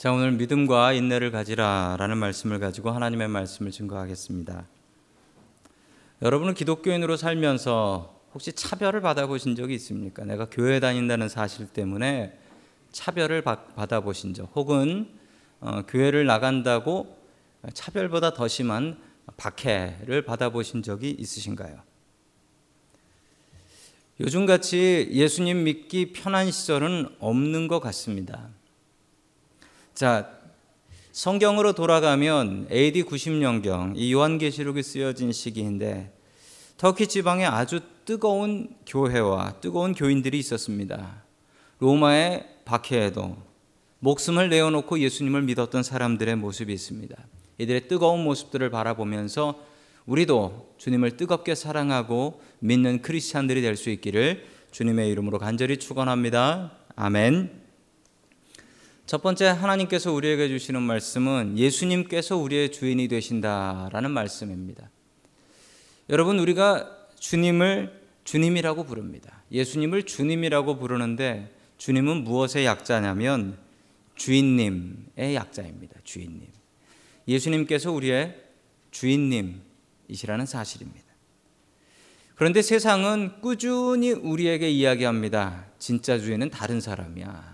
자, 오늘 믿음과 인내를 가지라 라는 말씀을 가지고 하나님의 말씀을 증거하겠습니다. 여러분은 기독교인으로 살면서 혹시 차별을 받아보신 적이 있습니까? 내가 교회 다닌다는 사실 때문에 차별을 받아보신 적, 혹은 어, 교회를 나간다고 차별보다 더 심한 박해를 받아보신 적이 있으신가요? 요즘같이 예수님 믿기 편한 시절은 없는 것 같습니다. 자, 성경으로 돌아가면 AD 90년경 이 요한계시록이 쓰여진 시기인데 터키 지방에 아주 뜨거운 교회와 뜨거운 교인들이 있었습니다. 로마의 박해에도 목숨을 내어놓고 예수님을 믿었던 사람들의 모습이 있습니다. 이들의 뜨거운 모습들을 바라보면서 우리도 주님을 뜨겁게 사랑하고 믿는 크리스찬들이 될 수 있기를 주님의 이름으로 간절히 축원합니다. 아멘. 첫 번째 하나님께서 우리에게 주시는 말씀은 예수님께서 우리의 주인이 되신다라는 말씀입니다. 여러분 우리가 주님을 주님이라고 부릅니다. 예수님을 주님이라고 부르는데 주님은 무엇의 약자냐면 주인님의 약자입니다. 주인님. 예수님께서 우리의 주인님이시라는 사실입니다. 그런데 세상은 꾸준히 우리에게 이야기합니다. 진짜 주인은 다른 사람이야.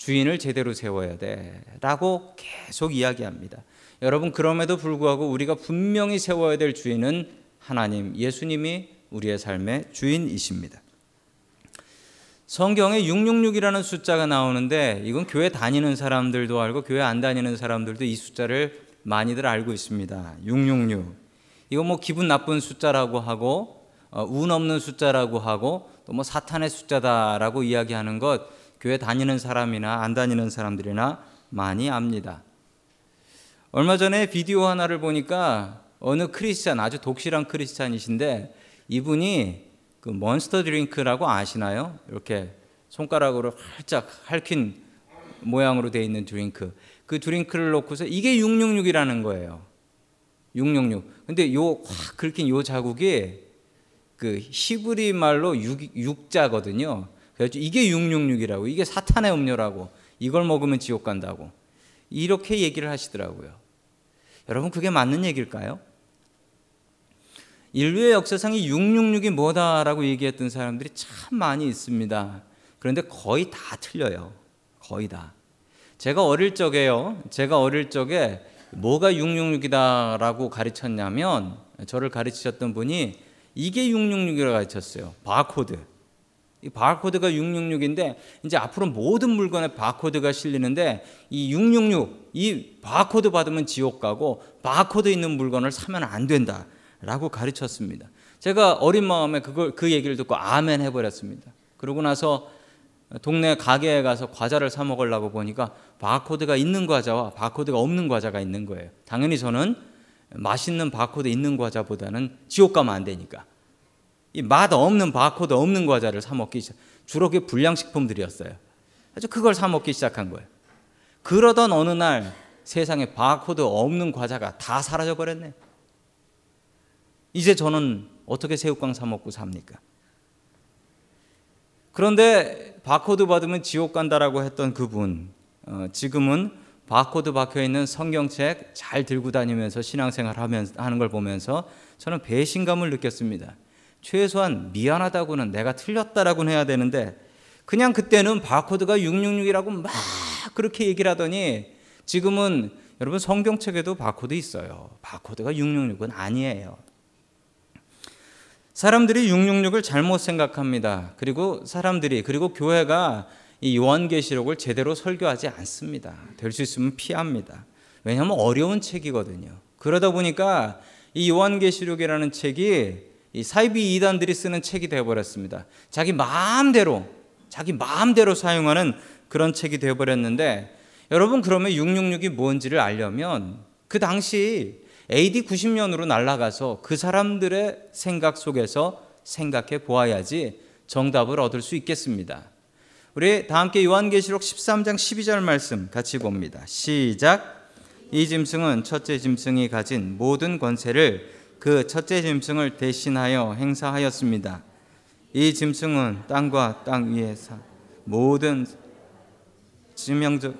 주인을 제대로 세워야 돼. 라고 계속 이야기합니다. 여러분, 그럼에도 불구하고 우리가 분명히 세워야 될 주인은 하나님, 예수님이 우리의 삶의 주인이십니다. 성경에 666이라는 숫자가 나오는데 이건 교회 다니는 사람들도 알고 교회 안 다니는 사람들도 이 숫자를 많이들 알고 있습니다. 666. 이거 뭐 기분 나쁜 숫자라고 하고 어, 운 없는 숫자라고 하고 또 뭐 사탄의 숫자다라고 이야기하는 것 교회 다니는 사람이나 안 다니는 사람들이나 많이 압니다. 얼마 전에 비디오 하나를 보니까 어느 크리스찬 아주 독실한 크리스찬이신데 이분이 그 몬스터 드링크라고 아시나요? 이렇게 손가락으로 활짝 할퀸 모양으로 되어 있는 드링크. 그 드링크를 놓고서 이게 666이라는 거예요. 666. 근데 요 확 긁힌 요 자국이 그 히브리 말로 육, 자거든요 그래서 이게 666이라고, 이게 사탄의 음료라고, 이걸 먹으면 지옥 간다고. 이렇게 얘기를 하시더라고요. 여러분, 그게 맞는 얘기일까요? 인류의 역사상이 666이 뭐다라고 얘기했던 사람들이 참 많이 있습니다. 그런데 거의 다 틀려요. 거의 다. 제가 어릴 적에요. 제가 어릴 적에 뭐가 666이다라고 가르쳤냐면 저를 가르치셨던 분이 이게 666이라고 가르쳤어요. 바코드. 이 바코드가 666인데 이제 앞으로 모든 물건에 바코드가 실리는데 이 666, 이 바코드 받으면 지옥 가고 바코드 있는 물건을 사면 안 된다라고 가르쳤습니다. 제가 어린 마음에 그걸 그 얘기를 듣고 아멘 해버렸습니다. 그러고 나서 동네 가게에 가서 과자를 사 먹으려고 보니까 바코드가 있는 과자와 바코드가 없는 과자가 있는 거예요. 당연히 저는 맛있는 바코드 있는 과자보다는 지옥 가면 안 되니까 이 맛 없는 바코드 없는 과자를 사 먹기 시작. 주로 그 불량식품들이었어요. 아주 그걸 사 먹기 시작한 거예요. 그러던 어느 날 세상에 바코드 없는 과자가 다 사라져 버렸네. 이제 저는 어떻게 새우깡 사 먹고 삽니까? 그런데 바코드 받으면 지옥 간다라고 했던 그분, 어, 지금은 바코드 박혀 있는 성경책 잘 들고 다니면서 신앙생활 하는 걸 보면서 저는 배신감을 느꼈습니다. 최소한 미안하다고는 내가 틀렸다라고는 해야 되는데 그냥 그때는 바코드가 666이라고 막 그렇게 얘기를 하더니 지금은 여러분 성경책에도 바코드 있어요. 바코드가 666은 아니에요. 사람들이 666을 잘못 생각합니다. 그리고 사람들이 그리고 교회가 이 요한계시록을 제대로 설교하지 않습니다. 될 수 있으면 피합니다. 왜냐하면 어려운 책이거든요. 그러다 보니까 이 요한계시록이라는 책이 이 사이비 이단들이 쓰는 책이 되어버렸습니다. 자기 마음대로 자기 마음대로 사용하는 그런 책이 되어버렸는데 여러분 그러면 666이 뭔지를 알려면 그 당시 AD 90년으로 날아가서 그 사람들의 생각 속에서 생각해 보아야지 정답을 얻을 수 있겠습니다. 우리 다 함께 요한계시록 13장 12절 말씀 같이 봅니다. 시작. 이 짐승은 첫째 짐승이 가진 모든 권세를 그 첫째 짐승을 대신하여 행사하였습니다. 이 짐승은 땅과 땅 위에 사 모든 지명적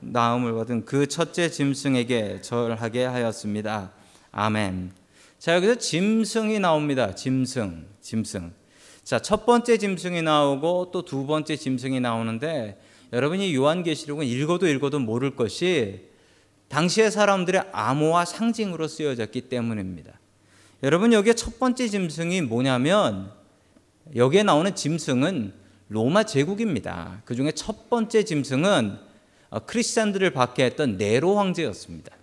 나음을 받은 그 첫째 짐승에게 절하게 하였습니다. 아멘. 자, 여기서 짐승이 나옵니다. 짐승, 짐승. 자, 첫 번째 짐승이 나오고 또 두 번째 짐승이 나오는데 여러분이 요한계시록은 읽어도 읽어도 모를 것이 당시의 사람들의 암호와 상징으로 쓰여졌기 때문입니다. 여러분 여기에 첫 번째 짐승이 뭐냐면 여기에 나오는 짐승은 로마 제국입니다. 그 중에 첫 번째 짐승은 어, 크리스찬들을 받게 했던 네로 황제였습니다.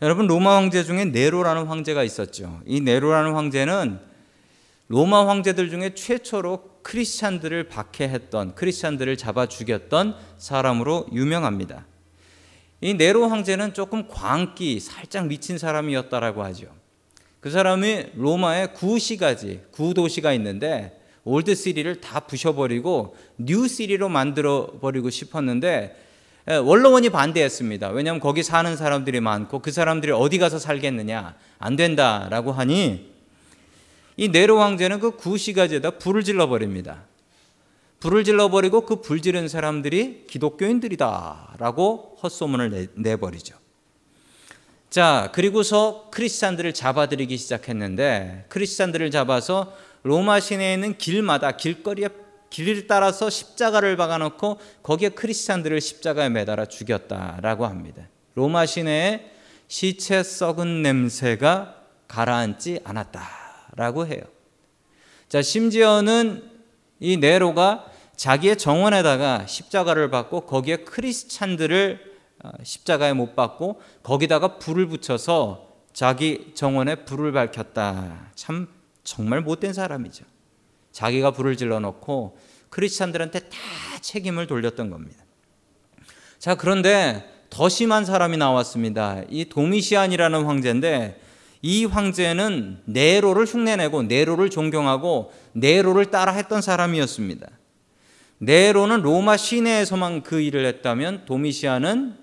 여러분 로마 황제 중에 네로라는 황제가 있었죠. 이 네로라는 황제는 로마 황제들 중에 최초로 크리스찬들을 박해했던 크리스찬들을 잡아 죽였던 사람으로 유명합니다. 이 네로 황제는 조금 광기 살짝 미친 사람이었다라고 하죠. 그 사람이 로마에 구시가지 구도시가 있는데 old city를 다 부셔버리고 new city로 만들어 버리고 싶었는데 원로원이 반대했습니다. 왜냐하면 거기 사는 사람들이 많고 그 사람들이 어디 가서 살겠느냐 안 된다라고 하니 이 네로 황제는 그 구시가지에다 불을 질러 버립니다. 불을 질러 버리고 그 불 지른 사람들이 기독교인들이다라고 헛소문을 내, 버리죠 자, 그리고서 크리스찬들을 잡아들이기 시작했는데 크리스찬들을 잡아서 로마 시내에 있는 길마다 길거리에 길을 따라서 십자가를 박아놓고 거기에 크리스찬들을 십자가에 매달아 죽였다라고 합니다. 로마 시내에 시체 썩은 냄새가 가라앉지 않았다라고 해요. 자, 심지어는 이 네로가 자기의 정원에다가 십자가를 받고 거기에 크리스찬들을 어, 십자가에 못 박고 거기다가 불을 붙여서 자기 정원에 불을 밝혔다. 참 정말 못된 사람이죠. 자기가 불을 질러 놓고 크리스찬들한테 다 책임을 돌렸던 겁니다. 자, 그런데 더 심한 사람이 나왔습니다. 이 도미시안이라는 황제인데 이 황제는 네로를 흉내내고 네로를 존경하고 네로를 따라했던 사람이었습니다. 네로는 로마 시내에서만 그 일을 했다면 도미시안은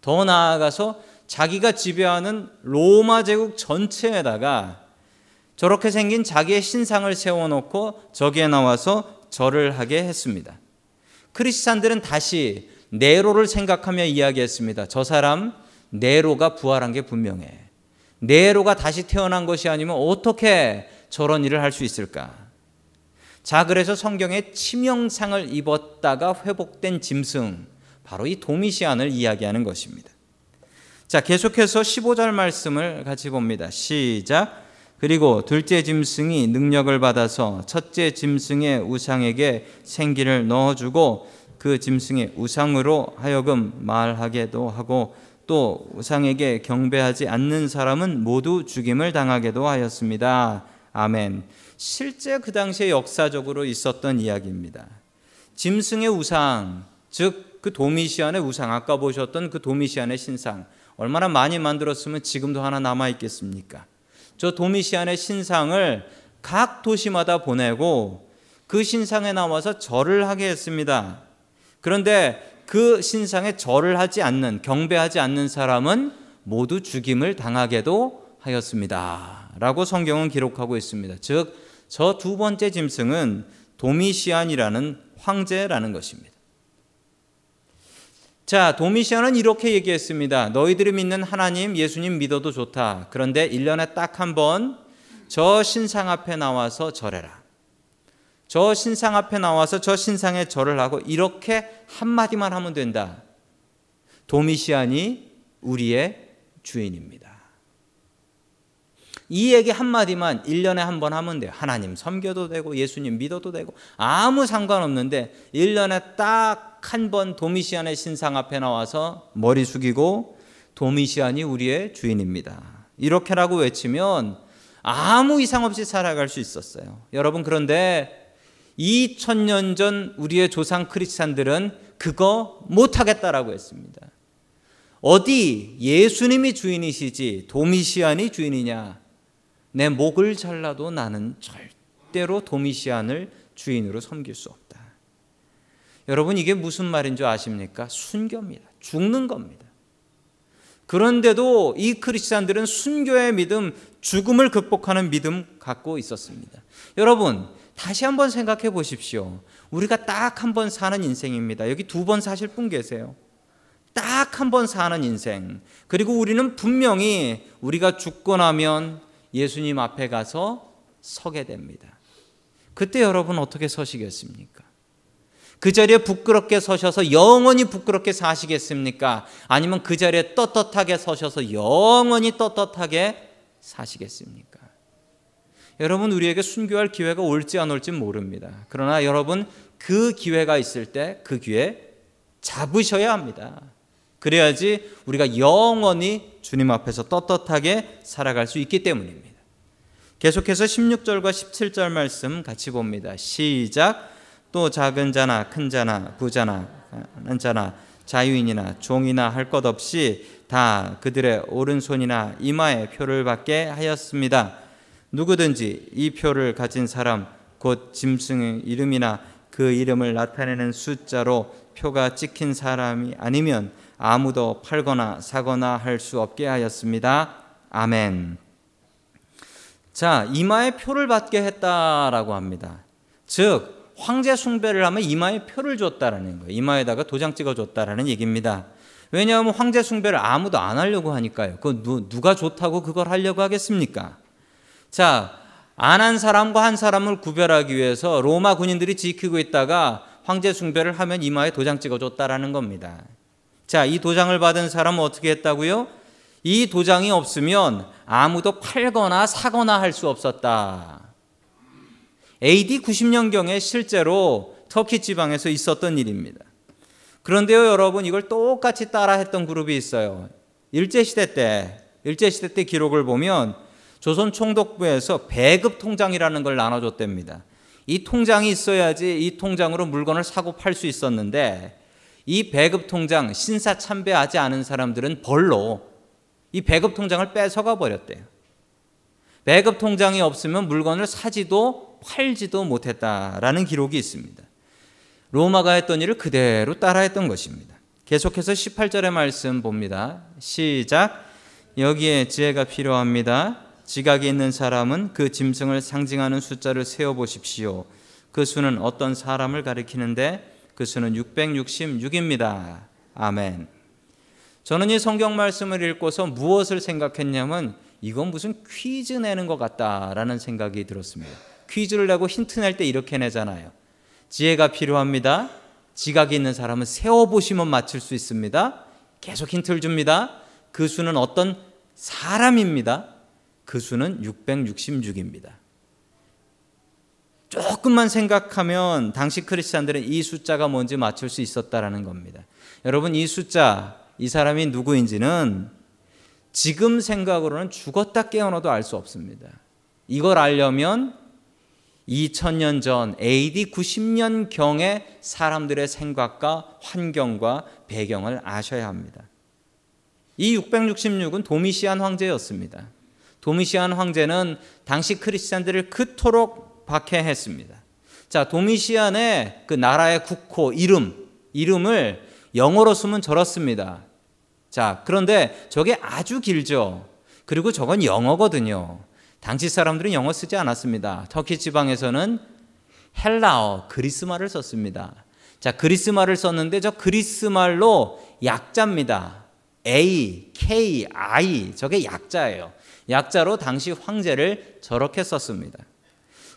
더 나아가서 자기가 지배하는 로마 제국 전체에다가 저렇게 생긴 자기의 신상을 세워놓고 저기에 나와서 절을 하게 했습니다. 크리스찬들은 다시 네로를 생각하며 이야기했습니다. 저 사람 네로가 부활한 게 분명해. 네로가 다시 태어난 것이 아니면 어떻게 저런 일을 할 수 있을까? 자, 그래서 성경에 치명상을 입었다가 회복된 짐승, 바로 이 도미시안을 이야기하는 것입니다. 자, 계속해서 15절 말씀을 같이 봅니다. 시작. 그리고 둘째 짐승이 능력을 받아서 첫째 짐승의 우상에게 생기를 넣어주고 그 짐승의 우상으로 하여금 말하게도 하고 또 우상에게 경배하지 않는 사람은 모두 죽임을 당하게도 하였습니다. 아멘. 실제 그 당시에 역사적으로 있었던 이야기입니다. 짐승의 우상, 즉 그 도미시안의 우상 아까 보셨던 그 도미시안의 신상 얼마나 많이 만들었으면 지금도 하나 남아 있겠습니까? 저 도미시안의 신상을 각 도시마다 보내고 그 신상에 나와서 절을 하게 했습니다. 그런데 그 신상에 절을 하지 않는 경배하지 않는 사람은 모두 죽임을 당하게도 하였습니다. 라고 성경은 기록하고 있습니다. 즉, 저 두 번째 짐승은 도미시안이라는 황제라는 것입니다. 자, 도미시안은 이렇게 얘기했습니다. 너희들이 믿는 하나님, 예수님 믿어도 좋다. 그런데 1년에 딱 한 번 저 신상 앞에 나와서 절해라. 저 신상 앞에 나와서 저 신상에 절을 하고 이렇게 한마디만 하면 된다. 도미시안이 우리의 주인입니다. 이 얘기 한마디만 1년에 한 번 하면 돼요. 하나님 섬겨도 되고 예수님 믿어도 되고 아무 상관없는데 1년에 딱 한 번 도미시안의 신상 앞에 나와서 머리 숙이고 도미시안이 우리의 주인입니다. 이렇게라고 외치면 아무 이상 없이 살아갈 수 있었어요. 여러분 그런데 2000년 전 우리의 조상 크리스찬들은 그거 못하겠다라고 했습니다. 어디 예수님이 주인이시지 도미시안이 주인이냐? 내 목을 잘라도 나는 절대로 도미시안을 주인으로 섬길 수 없다. 여러분 이게 무슨 말인 줄 아십니까? 순교입니다. 죽는 겁니다. 그런데도 이 크리스찬들은 순교의 믿음, 죽음을 극복하는 믿음 갖고 있었습니다. 여러분, 다시 한번 생각해 보십시오. 우리가 딱 한 번 사는 인생입니다. 여기 두 번 사실 분 계세요. 딱 한 번 사는 인생. 그리고 우리는 분명히 우리가 죽고 나면 예수님 앞에 가서 서게 됩니다. 그때 여러분 어떻게 서시겠습니까? 그 자리에 부끄럽게 서셔서 영원히 부끄럽게 사시겠습니까? 아니면 그 자리에 떳떳하게 서셔서 영원히 떳떳하게 사시겠습니까? 여러분 우리에게 순교할 기회가 올지 안 올지 모릅니다. 그러나 여러분 그 기회가 있을 때 그 기회 잡으셔야 합니다. 그래야지 우리가 영원히 주님 앞에서 떳떳하게 살아갈 수 있기 때문입니다. 계속해서 16절과 17절 말씀 같이 봅니다. 시작. 또 작은 자나 큰 자나 부자나 는 자나 자유인이나 종이나 할 것 없이 다 그들의 오른손이나 이마에 표를 받게 하였습니다. 누구든지 이 표를 가진 사람 곧 짐승의 이름이나 그 이름을 나타내는 숫자로 표가 찍힌 사람이 아니면 아무도 팔거나 사거나 할 수 없게 하였습니다. 아멘. 자, 이마에 표를 받게 했다라고 합니다. 즉, 황제 숭배를 하면 이마에 표를 줬다라는 거예요. 이마에다가 도장 찍어 줬다라는 얘기입니다. 왜냐하면 황제 숭배를 아무도 안 하려고 하니까요. 그 누가 좋다고 그걸 하려고 하겠습니까? 자, 안 한 사람과 한 사람을 구별하기 위해서 로마 군인들이 지키고 있다가 황제 숭배를 하면 이마에 도장 찍어 줬다라는 겁니다. 자, 이 도장을 받은 사람은 어떻게 했다고요? 이 도장이 없으면 아무도 팔거나 사거나 할 수 없었다. AD 90년경에 실제로 터키 지방에서 있었던 일입니다. 그런데요, 여러분, 이걸 똑같이 따라 했던 그룹이 있어요. 일제시대 때, 일제시대 때 기록을 보면 조선 총독부에서 배급 통장이라는 걸 나눠줬답니다. 이 통장이 있어야지 이 통장으로 물건을 사고 팔 수 있었는데 이 배급 통장 신사 참배하지 않은 사람들은 벌로 이 배급 통장을 뺏어가 버렸대요. 배급 통장이 없으면 물건을 사지도 팔지도 못했다라는 기록이 있습니다. 로마가 했던 일을 그대로 따라했던 것입니다. 계속해서 18절의 말씀 봅니다. 시작. 여기에 지혜가 필요합니다. 지각이 있는 사람은 그 짐승을 상징하는 숫자를 세어 보십시오. 그 수는 어떤 사람을 가리키는데 그 수는 666입니다. 아멘. 저는 이 성경 말씀을 읽고서 무엇을 생각했냐면 이건 무슨 퀴즈 내는 것 같다라는 생각이 들었습니다. 퀴즈를 내고 힌트 낼 때 이렇게 내잖아요. 지혜가 필요합니다. 지각이 있는 사람은 세어보시면 맞출 수 있습니다. 계속 힌트를 줍니다. 그 수는 어떤 사람입니다. 그 수는 666입니다. 조금만 생각하면 당시 크리스찬들은 이 숫자가 뭔지 맞출 수 있었다라는 겁니다. 여러분 이 숫자 이 사람이 누구인지는 지금 생각으로는 죽었다 깨어나도 알 수 없습니다. 이걸 알려면 2000년 전 AD 90년 경의 사람들의 생각과 환경과 배경을 아셔야 합니다. 이 666은 도미시안 황제였습니다. 도미시안 황제는 당시 크리스찬들을 그토록 박해했습니다. 자, 도미시안의 그 나라의 국호 이름, 이름을 영어로 쓰면 저렇습니다. 자, 그런데 저게 아주 길죠. 그리고 저건 영어거든요. 당시 사람들은 영어 쓰지 않았습니다. 터키 지방에서는 헬라어, 그리스말을 썼습니다. 자, 그리스말을 썼는데 저 그리스말로 약자입니다. A, K, I. 저게 약자예요. 약자로 당시 황제를 저렇게 썼습니다.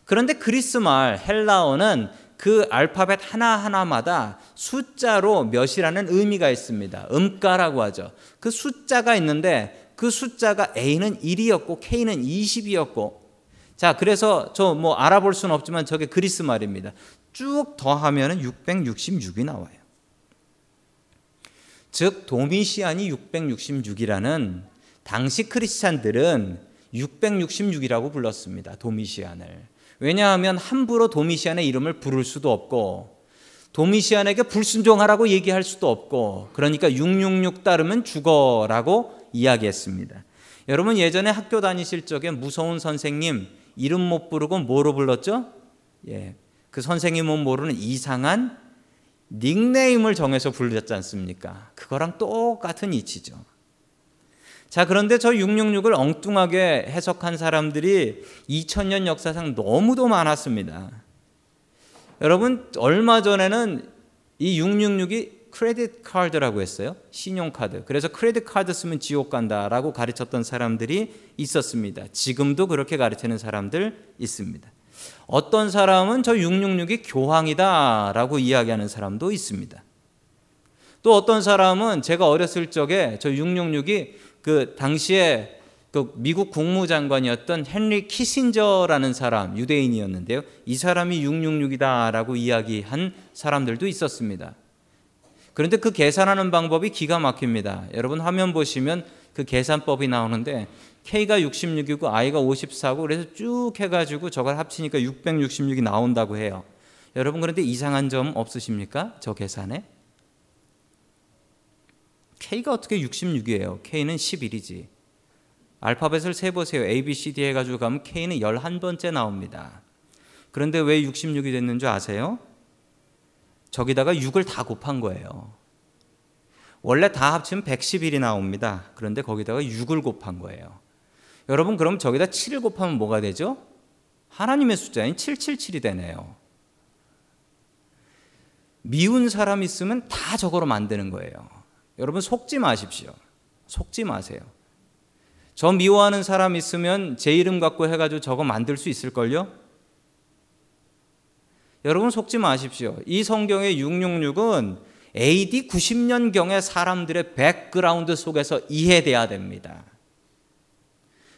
그런데 그리스 말, 헬라어는 그 알파벳 하나하나마다 숫자로 몇이라는 의미가 있습니다. 음가라고 하죠. 그 숫자가 있는데 그 숫자가 A는 1이었고 K는 20이었고 자, 그래서 저 뭐 알아볼 수는 없지만 저게 그리스 말입니다. 쭉 더하면 666이 나와요. 즉 도미시안이 666이라는 당시 크리스찬들은 666이라고 불렀습니다. 도미시안을. 왜냐하면 함부로 도미시안의 이름을 부를 수도 없고 도미시안에게 불순종하라고 얘기할 수도 없고 그러니까 666 따르면 죽어라고 이야기했습니다. 여러분 예전에 학교 다니실 적에 무서운 선생님 이름 못 부르고 뭐로 불렀죠? 예. 그 선생님은 모르는 이상한 닉네임을 정해서 불렀지 않습니까? 그거랑 똑같은 이치죠. 자, 그런데 저 666을 엉뚱하게 해석한 사람들이 2000년 역사상 너무도 많았습니다. 여러분, 얼마 전에는 이 666이 크레딧 카드라고 했어요. 신용카드. 그래서 크레딧 카드 쓰면 지옥 간다라고 가르쳤던 사람들이 있었습니다. 지금도 그렇게 가르치는 사람들 있습니다. 어떤 사람은 저 666이 교황이다라고 이야기하는 사람도 있습니다. 또 어떤 사람은 제가 어렸을 적에 저 666이 그 당시에 그 미국 국무장관이었던 헨리 키신저라는 사람 유대인이었는데요. 이 사람이 666이다라고 이야기한 사람들도 있었습니다. 그런데 그 계산하는 방법이 기가 막힙니다. 여러분 화면 보시면 그 계산법이 나오는데 K가 66이고 I가 54고 그래서 쭉 해가지고 저걸 합치니까 666이 나온다고 해요. 여러분 그런데 이상한 점 없으십니까? 저 계산에? K가 어떻게 66이에요? K는 11이지. 알파벳을 세 보세요. A, B, C, D 해가지고 가면 K는 11번째 나옵니다. 그런데 왜 66이 됐는 줄 아세요? 저기다가 6을 다 곱한 거예요. 원래 다 합치면 111이 나옵니다. 그런데 거기다가 6을 곱한 거예요. 여러분, 그럼 저기다 7을 곱하면 뭐가 되죠? 하나님의 숫자인 777이 되네요. 미운 사람 있으면 다 저거로 만드는 거예요. 여러분, 속지 마십시오. 속지 마세요. 저 미워하는 사람 있으면 제 이름 갖고 해가지고 저거 만들 수 있을걸요? 여러분 속지 마십시오. 이 성경의 666은 AD 90년경의 사람들의 background 속에서 이해돼야 됩니다.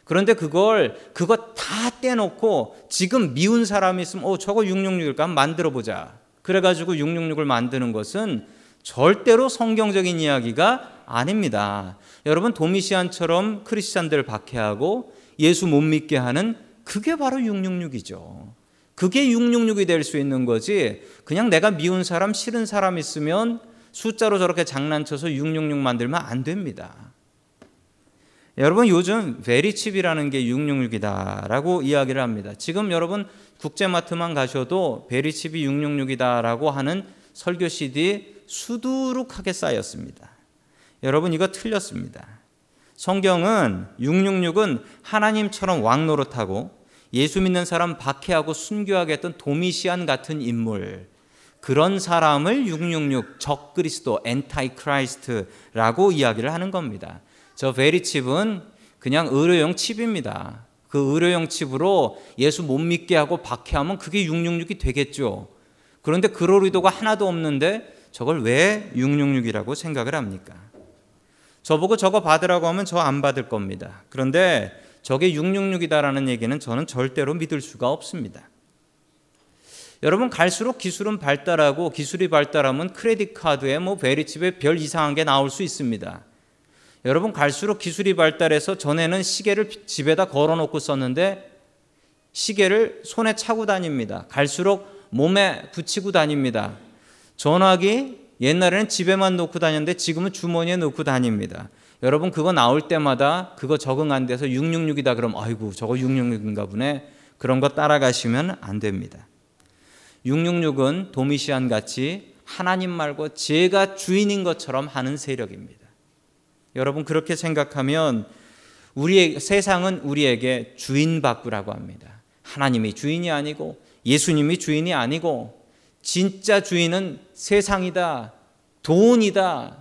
그런데 그걸 그거 다 떼놓고 지금 미운 사람이 있으면 어 저거 666일까 한번 만들어 보자. 그래가지고 666을 만드는 것은 절대로 성경적인 이야기가 아닙니다. 여러분 도미시안처럼 크리스찬들을 박해하고 예수 못 믿게 하는 그게 바로 666이죠. 그게 666이 될 수 있는 거지. 그냥 내가 미운 사람, 싫은 사람 있으면 숫자로 저렇게 장난쳐서 666 만들면 안 됩니다. 여러분 요즘 베리칩이라는 게 666이다라고 이야기를 합니다. 지금 여러분 국제마트만 가셔도 베리칩이 666이다라고 하는 설교 CD 수두룩하게 쌓였습니다. 여러분 이거 틀렸습니다. 성경은 666은 하나님처럼 왕 노릇하고 예수 믿는 사람 박해하고 순교하게 했던 도미시안 같은 인물 그런 사람을 666 적그리스도 antichrist라고 이야기를 하는 겁니다. 저 베리칩은 그냥 의료용 칩입니다. 그 의료용 칩으로 예수 못 믿게 하고 박해하면 그게 666이 되겠죠. 그런데 그럴 의도가 하나도 없는데 저걸 왜 666이라고 생각을 합니까? 저보고 저거 받으라고 하면 저 안 받을 겁니다. 그런데 저게 666이다라는 얘기는 저는 절대로 믿을 수가 없습니다. 여러분 갈수록 기술은 발달하고 기술이 발달하면 크레딧 카드에 뭐 베리칩에 별 이상한 게 나올 수 있습니다. 여러분 갈수록 기술이 발달해서 전에는 시계를 집에다 걸어 놓고 썼는데 시계를 손에 차고 다닙니다. 갈수록 몸에 붙이고 다닙니다. 전화기 옛날에는 집에만 놓고 다녔는데 지금은 주머니에 놓고 다닙니다. 여러분 그거 나올 때마다 그거 적응 안 돼서 666이다 그럼 아이고 저거 666인가 보네. 그런 거 따라가시면 안 됩니다. 666은 도미시안 같이 하나님 말고 제가 주인인 것처럼 하는 세력입니다. 여러분 그렇게 생각하면 우리의 세상은 우리에게 주인 바꾸라고 합니다. 하나님이 주인이 아니고 예수님이 주인이 아니고 진짜 주인은 세상이다, 돈이다.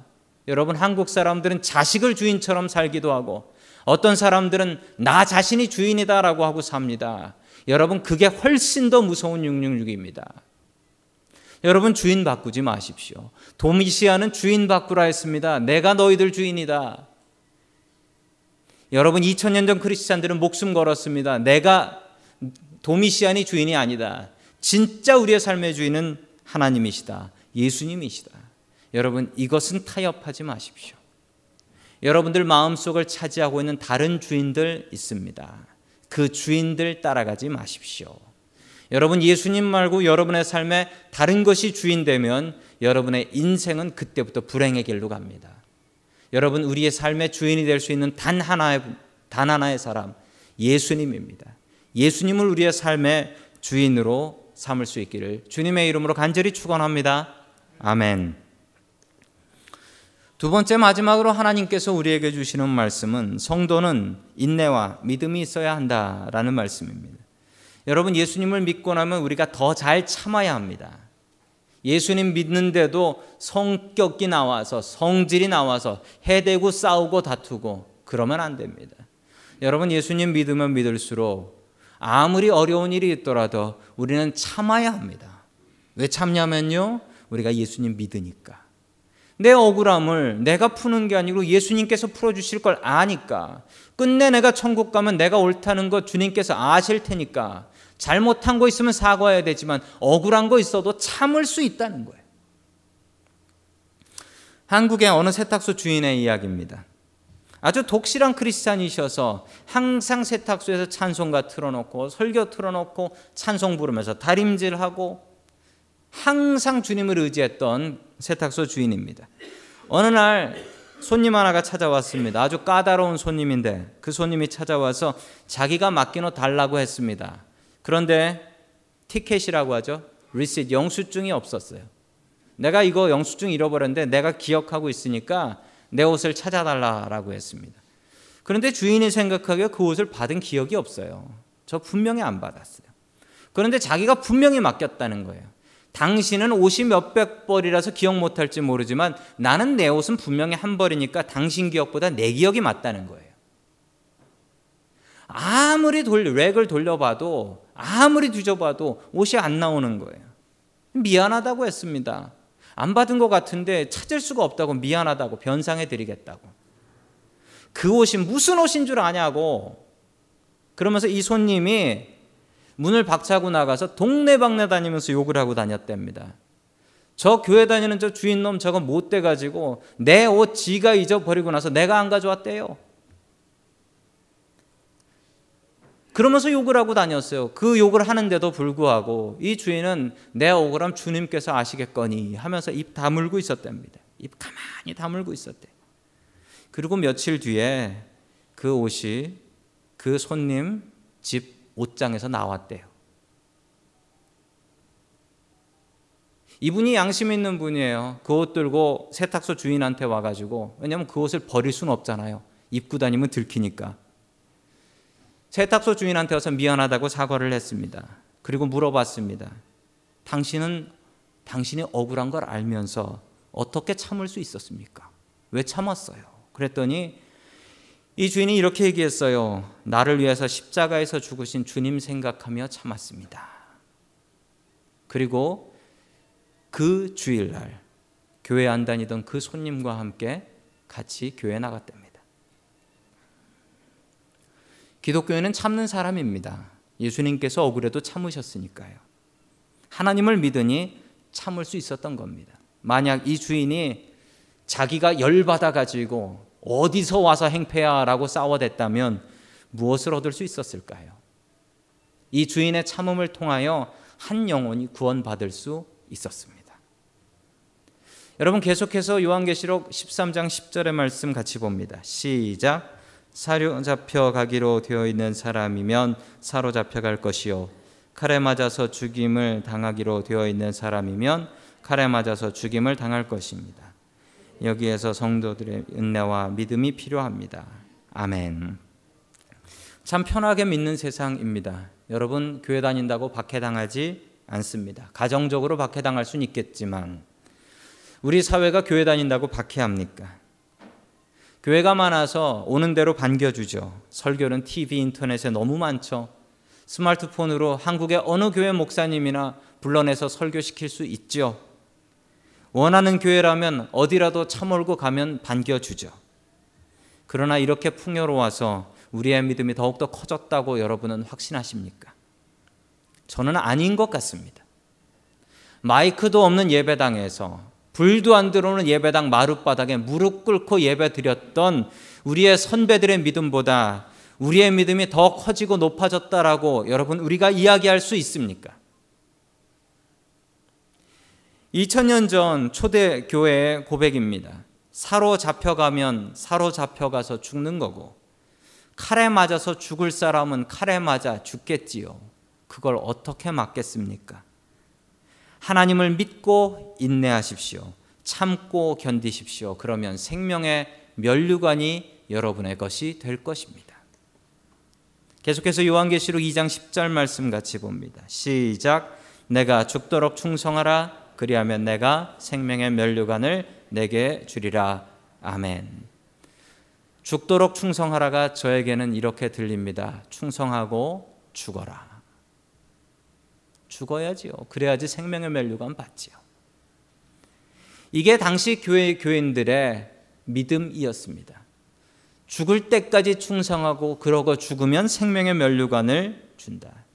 여러분, 한국 사람들은 자식을 주인처럼 살기도 하고, 어떤 사람들은 나 자신이 주인이다라고 하고 삽니다. 여러분, 그게 훨씬 더 무서운 666입니다. 여러분, 주인 바꾸지 마십시오. 도미시아는 주인 바꾸라 했습니다. 내가 너희들 주인이다. 여러분, 2000년 전 크리스찬들은 목숨 걸었습니다. 내가 도미시안이 주인이 아니다. 진짜 우리의 삶의 주인은 하나님이시다. 예수님이시다. 여러분, 이것은 타협하지 마십시오. 여러분들 마음속을 차지하고 있는 다른 주인들 있습니다. 그 주인들 따라가지 마십시오. 여러분, 예수님 말고 여러분의 삶에 다른 것이 주인 되면 여러분의 인생은 그때부터 불행의 길로 갑니다. 여러분, 우리의 삶의 주인이 될 수 있는 단 하나의, 단 하나의 사람, 예수님입니다. 예수님을 우리의 삶의 주인으로 삼을 수 있기를 주님의 이름으로 간절히 축원합니다. 아멘. 두 번째 마지막으로 하나님께서 우리에게 주시는 말씀은 성도는 인내와 믿음이 있어야 한다라는 말씀입니다. 여러분 예수님을 믿고 나면 우리가 더 잘 참아야 합니다. 예수님 믿는데도 성격이 나와서 성질이 나와서 해대고 싸우고 다투고 그러면 안 됩니다. 여러분 예수님 믿으면 믿을수록 아무리 어려운 일이 있더라도 우리는 참아야 합니다. 왜 참냐면요. 우리가 예수님 믿으니까. 내 억울함을 내가 푸는 게 아니고 예수님께서 풀어주실 걸 아니까. 끝내 내가 천국 가면 내가 옳다는 것 주님께서 아실 테니까. 잘못한 거 있으면 사과해야 되지만 억울한 거 있어도 참을 수 있다는 거예요. 한국의 어느 세탁소 주인의 이야기입니다. 아주 독실한 크리스찬이셔서 항상 세탁소에서 찬송가 틀어놓고 설교 틀어놓고 찬송 부르면서 다림질하고 항상 주님을 의지했던 세탁소 주인입니다. 어느 날 손님 하나가 찾아왔습니다. 아주 까다로운 손님인데 그 손님이 찾아와서 자기가 맡긴 옷 달라고 했습니다. 그런데 티켓이라고 하죠. receipt 영수증이 없었어요. 내가 이거 영수증 잃어버렸는데 내가 기억하고 있으니까 내 옷을 찾아달라라고 했습니다. 그런데 주인이 생각하기에 그 옷을 받은 기억이 없어요. 저 분명히 안 받았어요. 그런데 자기가 분명히 맡겼다는 거예요. 당신은 옷이 몇백 벌이라서 기억 못할지 모르지만 나는 내 옷은 분명히 한 벌이니까 당신 기억보다 내 기억이 맞다는 거예요. 아무리 돌, rack을 돌려봐도 아무리 뒤져봐도 옷이 안 나오는 거예요. 미안하다고 했습니다. 안 받은 것 같은데 찾을 수가 없다고 미안하다고 변상해 드리겠다고. 그 옷이 무슨 옷인 줄 아냐고. 그러면서 이 손님이 문을 박차고 나가서 동네방네 다니면서 욕을 하고 다녔답니다. 저 교회 다니는 저 주인놈 저거 못 돼가지고 내 옷 지가 잊어버리고 나서 내가 안 가져왔대요. 그러면서 욕을 하고 다녔어요. 그 욕을 하는데도 불구하고 이 주인은 내 억울함 주님께서 아시겠거니 하면서 입 다물고 있었답니다. 입 가만히 다물고 있었대. 그리고 며칠 뒤에 그 옷이 그 손님 집 옷장에서 나왔대요. 이분이 양심 있는 분이에요. 그 옷 들고 세탁소 주인한테 와가지고 왜냐면 그 옷을 버릴 수는 없잖아요. 입고 다니면 들키니까. 세탁소 주인한테 와서 미안하다고 사과를 했습니다. 그리고 물어봤습니다. 당신은 당신이 억울한 걸 알면서 어떻게 참을 수 있었습니까? 왜 참았어요? 그랬더니 이 주인이 이렇게 얘기했어요. 나를 위해서 십자가에서 죽으신 주님 생각하며 참았습니다. 그리고 그 주일날 교회 안 다니던 그 손님과 함께 같이 교회 나갔답니다. 기독교인은 참는 사람입니다. 예수님께서 억울해도 참으셨으니까요. 하나님을 믿으니 참을 수 있었던 겁니다. 만약 이 주인이 자기가 열받아 가지고 어디서 와서 행패야라고 싸워댔다면 무엇을 얻을 수 있었을까요? 이 주인의 참음을 통하여 한 영혼이 구원받을 수 있었습니다. 여러분 계속해서 요한계시록 13장 10절의 말씀 같이 봅니다. 시작. 사로잡혀 가기로 되어 있는 사람이면 사로잡혀 갈 것이요 칼에 맞아서 죽임을 당하기로 되어 있는 사람이면 칼에 맞아서 죽임을 당할 것입니다. 여기에서 성도들의 은혜와 믿음이 필요합니다. 아멘. 참 편하게 믿는 세상입니다. 여러분 교회 다닌다고 박해당하지 않습니다. 가정적으로 박해당할 수는 있겠지만 우리 사회가 교회 다닌다고 박해합니까? 교회가 많아서 오는 대로 반겨주죠. 설교는 TV, 인터넷에 너무 많죠. 스마트폰으로 한국의 어느 교회 목사님이나 불러내서 설교시킬 수 있죠. 원하는 교회라면 어디라도 참mol고 가면 반겨주죠. 그러나 이렇게 풍요로워서 우리의 믿음이 더욱더 커졌다고 여러분은 확신하십니까? 저는 아닌 것 같습니다. 마이크도 없는 예배당에서 불도 안 들어오는 예배당 마룻바닥에 무릎 꿇고 예배 드렸던 우리의 선배들의 믿음보다 우리의 믿음이 더 커지고 높아졌다라고 여러분 우리가 이야기할 수 있습니까? 2000년 전 초대 교회의 고백입니다. 사로잡혀가면 사로잡혀가서 죽는 거고 칼에 맞아서 죽을 사람은 칼에 맞아 죽겠지요. 그걸 어떻게 막겠습니까? 하나님을 믿고 인내하십시오. 참고 견디십시오. 그러면 생명의 면류관이 여러분의 것이 될 것입니다. 계속해서 요한계시록 2장 10절 말씀 같이 봅니다. 시작. 내가 죽도록 충성하라. 그리하면 내가 생명의 면류관을 내게 주리라. 아멘. 죽도록 충성하라가 저에게는 이렇게 들립니다. 충성하고 죽어라. 죽어야지요. 그래야지 생명의 면류관 받지요. 이게 당시 교회 교인들의 믿음이었습니다. 죽을 때까지 충성하고 그러고 죽으면 생명의 면류관을 준다.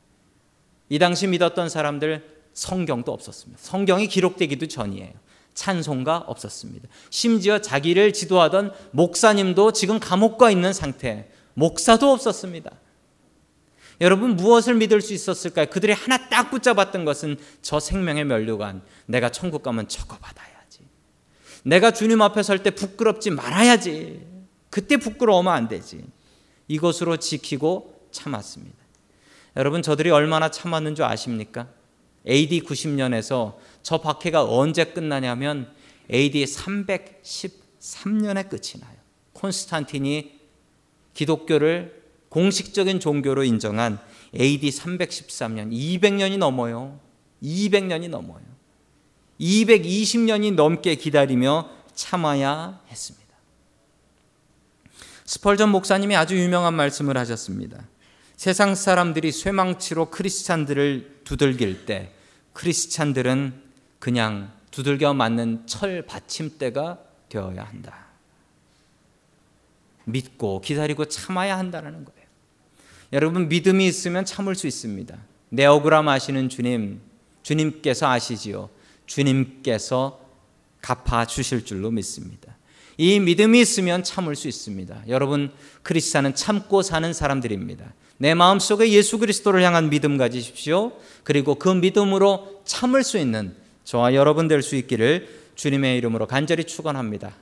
이 당시 믿었던 사람들 성경도 없었습니다. 성경이 기록되기도 전이에요. 찬송가 없었습니다. 심지어 자기를 지도하던 목사님도 지금 감옥가 있는 상태, 목사도 없었습니다. 여러분 무엇을 믿을 수 있었을까요? 그들이 하나 딱 붙잡았던 것은 저 생명의 면류관. 내가 천국 가면 저거 받아야지. 내가 주님 앞에 설 때 부끄럽지 말아야지. 그때 부끄러우면 안 되지. 이것으로 지키고 참았습니다. 여러분 저들이 얼마나 참았는 줄 아십니까? AD 90년에서 저 박해가 언제 끝나냐면 AD 313년에 끝이 나요. 콘스탄틴이 기독교를 공식적인 종교로 인정한 AD 313년, 200년이 넘어요. 200년이 넘어요. 220년이 넘게 기다리며 참아야 했습니다. 스펄전 목사님이 아주 유명한 말씀을 하셨습니다. 세상 사람들이 쇠망치로 크리스찬들을 두들길 때 크리스찬들은 그냥 두들겨 맞는 철 받침대가 되어야 한다. 믿고 기다리고 참아야 한다는 거예요. 여러분 믿음이 있으면 참을 수 있습니다. 내 억울함 아시는 주님, 주님께서 아시지요. 주님께서 갚아 주실 줄로 믿습니다. 이 믿음이 있으면 참을 수 있습니다. 여러분 크리스찬은 참고 사는 사람들입니다. 내 마음속에 예수 그리스도를 향한 믿음 가지십시오. 그리고 그 믿음으로 참을 수 있는 저와 여러분 될 수 있기를 주님의 이름으로 간절히 축원합니다.